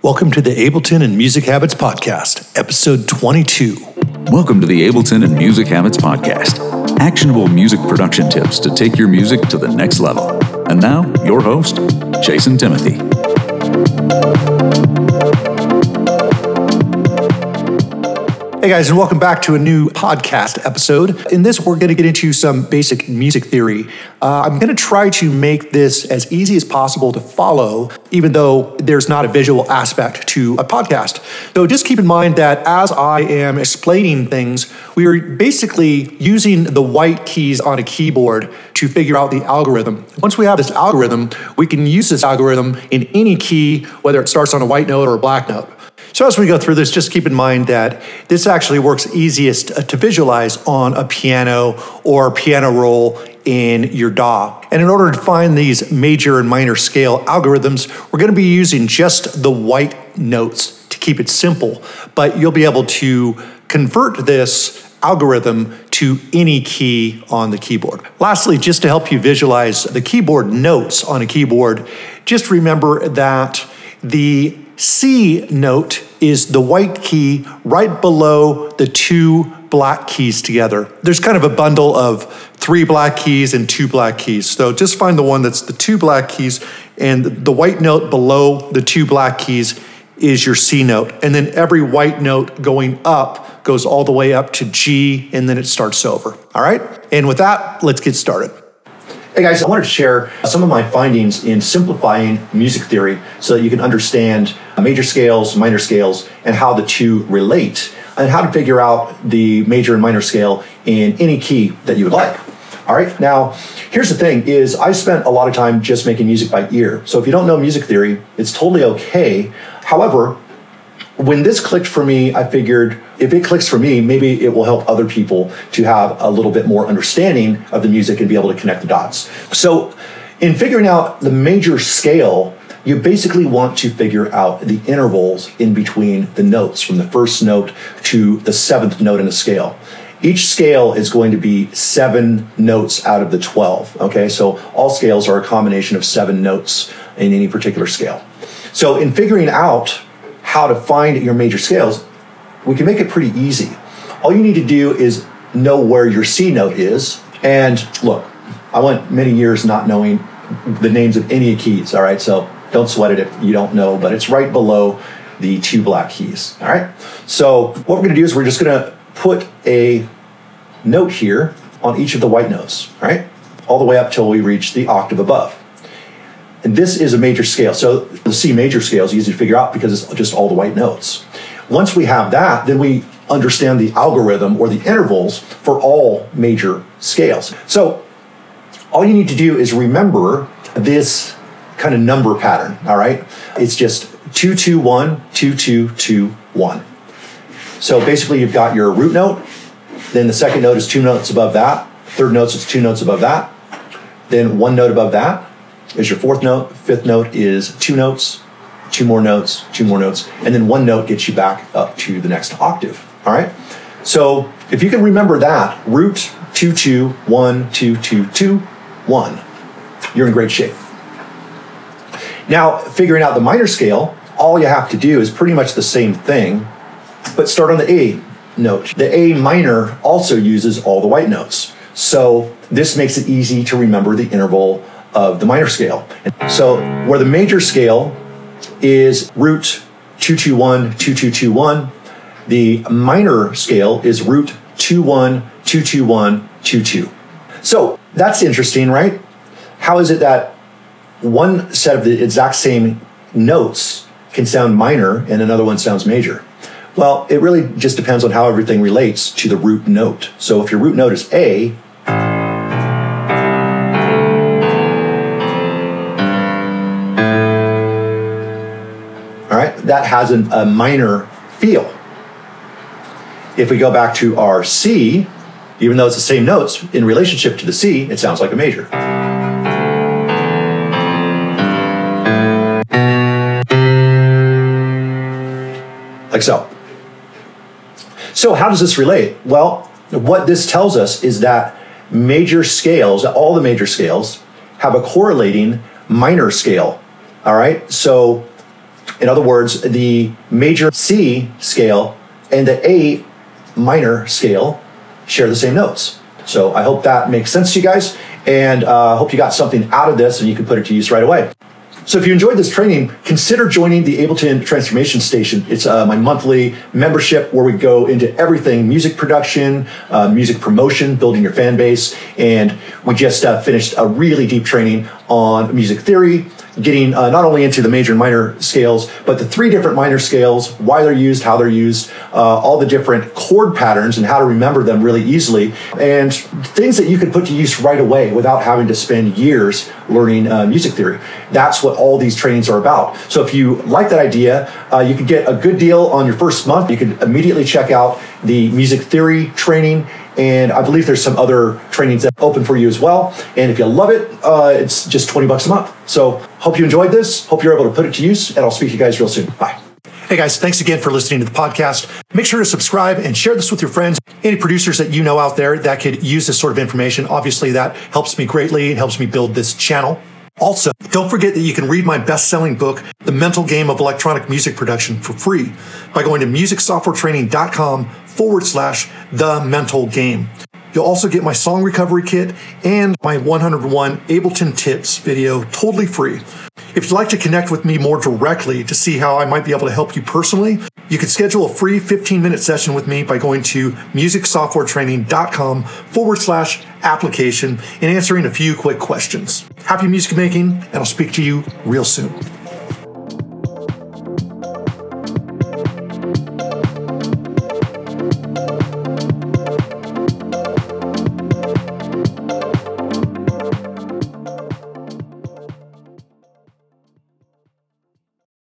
Welcome to the Ableton and Music Habits Podcast, episode 22. Welcome to the Ableton and Music Habits Podcast actionable music production tips to take your music to the next level. And now, your host, Jason Timothy. Hey guys, and welcome back to a new podcast episode. In this, we're going to get into some basic music theory. Uh, I'm going to try to make this as easy as possible to follow, even though there's not a visual aspect to a podcast. So just keep in mind that as I am explaining things, we are basically using the white keys on a keyboard to figure out the algorithm. Once we have this algorithm, we can use this algorithm in any key, whether it starts on a white note or a black note. So, as we go through this, just keep in mind that this actually works easiest uh, to visualize on a piano or piano roll in your DAW. And in order to find these major and minor scale algorithms, we're going to be using just the white notes to keep it simple. But you'll be able to convert this algorithm to any key on the keyboard. Lastly, just to help you visualize the keyboard notes on a keyboard, just remember that the C note is the white key right below the two black keys together. There's kind of a bundle of three black keys and two black keys. So just find the one that's the two black keys, and the white note below the two black keys is your C note. And then every white note going up goes all the way up to G, and then it starts over. All right? And with that, let's get started. Hey guys, I wanted to share some of my findings in simplifying music theory so that you can understand major scales, minor scales, and how the two relate, and how to figure out the major and minor scale in any key that you would like. All right. Now, here's the thing: is I spent a lot of time just making music by ear. So if you don't know music theory, it's totally okay. However, when this clicked for me, I figured if it clicks for me, maybe it will help other people to have a little bit more understanding of the music and be able to connect the dots. So, in figuring out the major scale, you basically want to figure out the intervals in between the notes from the first note to the seventh note in a scale. Each scale is going to be seven notes out of the 12. Okay, so all scales are a combination of seven notes in any particular scale. So, in figuring out how to find your major scales, we can make it pretty easy. All you need to do is know where your C note is. And look, I went many years not knowing the names of any keys, all right? So don't sweat it if you don't know, but it's right below the two black keys, all right? So what we're gonna do is we're just gonna put a note here on each of the white notes, right? All the way up till we reach the octave above. And this is a major scale. So the C major scale is easy to figure out because it's just all the white notes. Once we have that, then we understand the algorithm or the intervals for all major scales. So all you need to do is remember this kind of number pattern, all right? It's just 221, 2221. So basically you've got your root note, then the second note is two notes above that, third note is two notes above that, then one note above that, is your fourth note. Fifth note is two notes, two more notes, two more notes, and then one note gets you back up to the next octave. All right. So if you can remember that, root two two one two two two one, you're in great shape. Now, figuring out the minor scale, all you have to do is pretty much the same thing, but start on the A note. The A minor also uses all the white notes. So this makes it easy to remember the interval of the minor scale. So where the major scale is root 221, 2221, the minor scale is root 21, 221, 22. So that's interesting, right? How is it that one set of the exact same notes can sound minor and another one sounds major? Well, it really just depends on how everything relates to the root note. So if your root note is A, that has an, a minor feel. If we go back to our C, even though it's the same notes, in relationship to the C, it sounds like a major. Like so. So, how does this relate? Well, what this tells us is that major scales, all the major scales, have a correlating minor scale. All right? So, In other words, the major C scale and the A minor scale share the same notes. So I hope that makes sense to you guys, and uh, hope you got something out of this and you can put it to use right away. So if you enjoyed this training, consider joining the Ableton Transformation Station. It's uh, my monthly membership where we go into everything music production, uh, music promotion, building your fan base. And we just uh, finished a really deep training on music theory, getting uh, not only into the major and minor scales, but the three different minor scales, why they're used, how they're used, uh, all the different chord patterns, and how to remember them really easily, and things that you can put to use right away without having to spend years learning uh, music theory. That's what all these trainings are about. So if you like that idea, uh, you can get a good deal on your first month. You can immediately check out the music theory training and I believe there's some other trainings that open for you as well. And if you love it, uh, it's just 20 bucks a month. So hope you enjoyed this. Hope you're able to put it to use, and I'll speak to you guys real soon. Bye. Hey guys, thanks again for listening to the podcast. Make sure to subscribe and share this with your friends, any producers that you know out there that could use this sort of information. Obviously, that helps me greatly and helps me build this channel. Also, don't forget that you can read my best selling book, The Mental Game of Electronic Music Production, for free by going to musicsoftwaretraining.com forward slash the mental game. You'll also get my song recovery kit and my 101 Ableton tips video totally free. If you'd like to connect with me more directly to see how I might be able to help you personally, you can schedule a free 15 minute session with me by going to musicsoftwaretraining.com forward slash application and answering a few quick questions. Happy music making, and I'll speak to you real soon.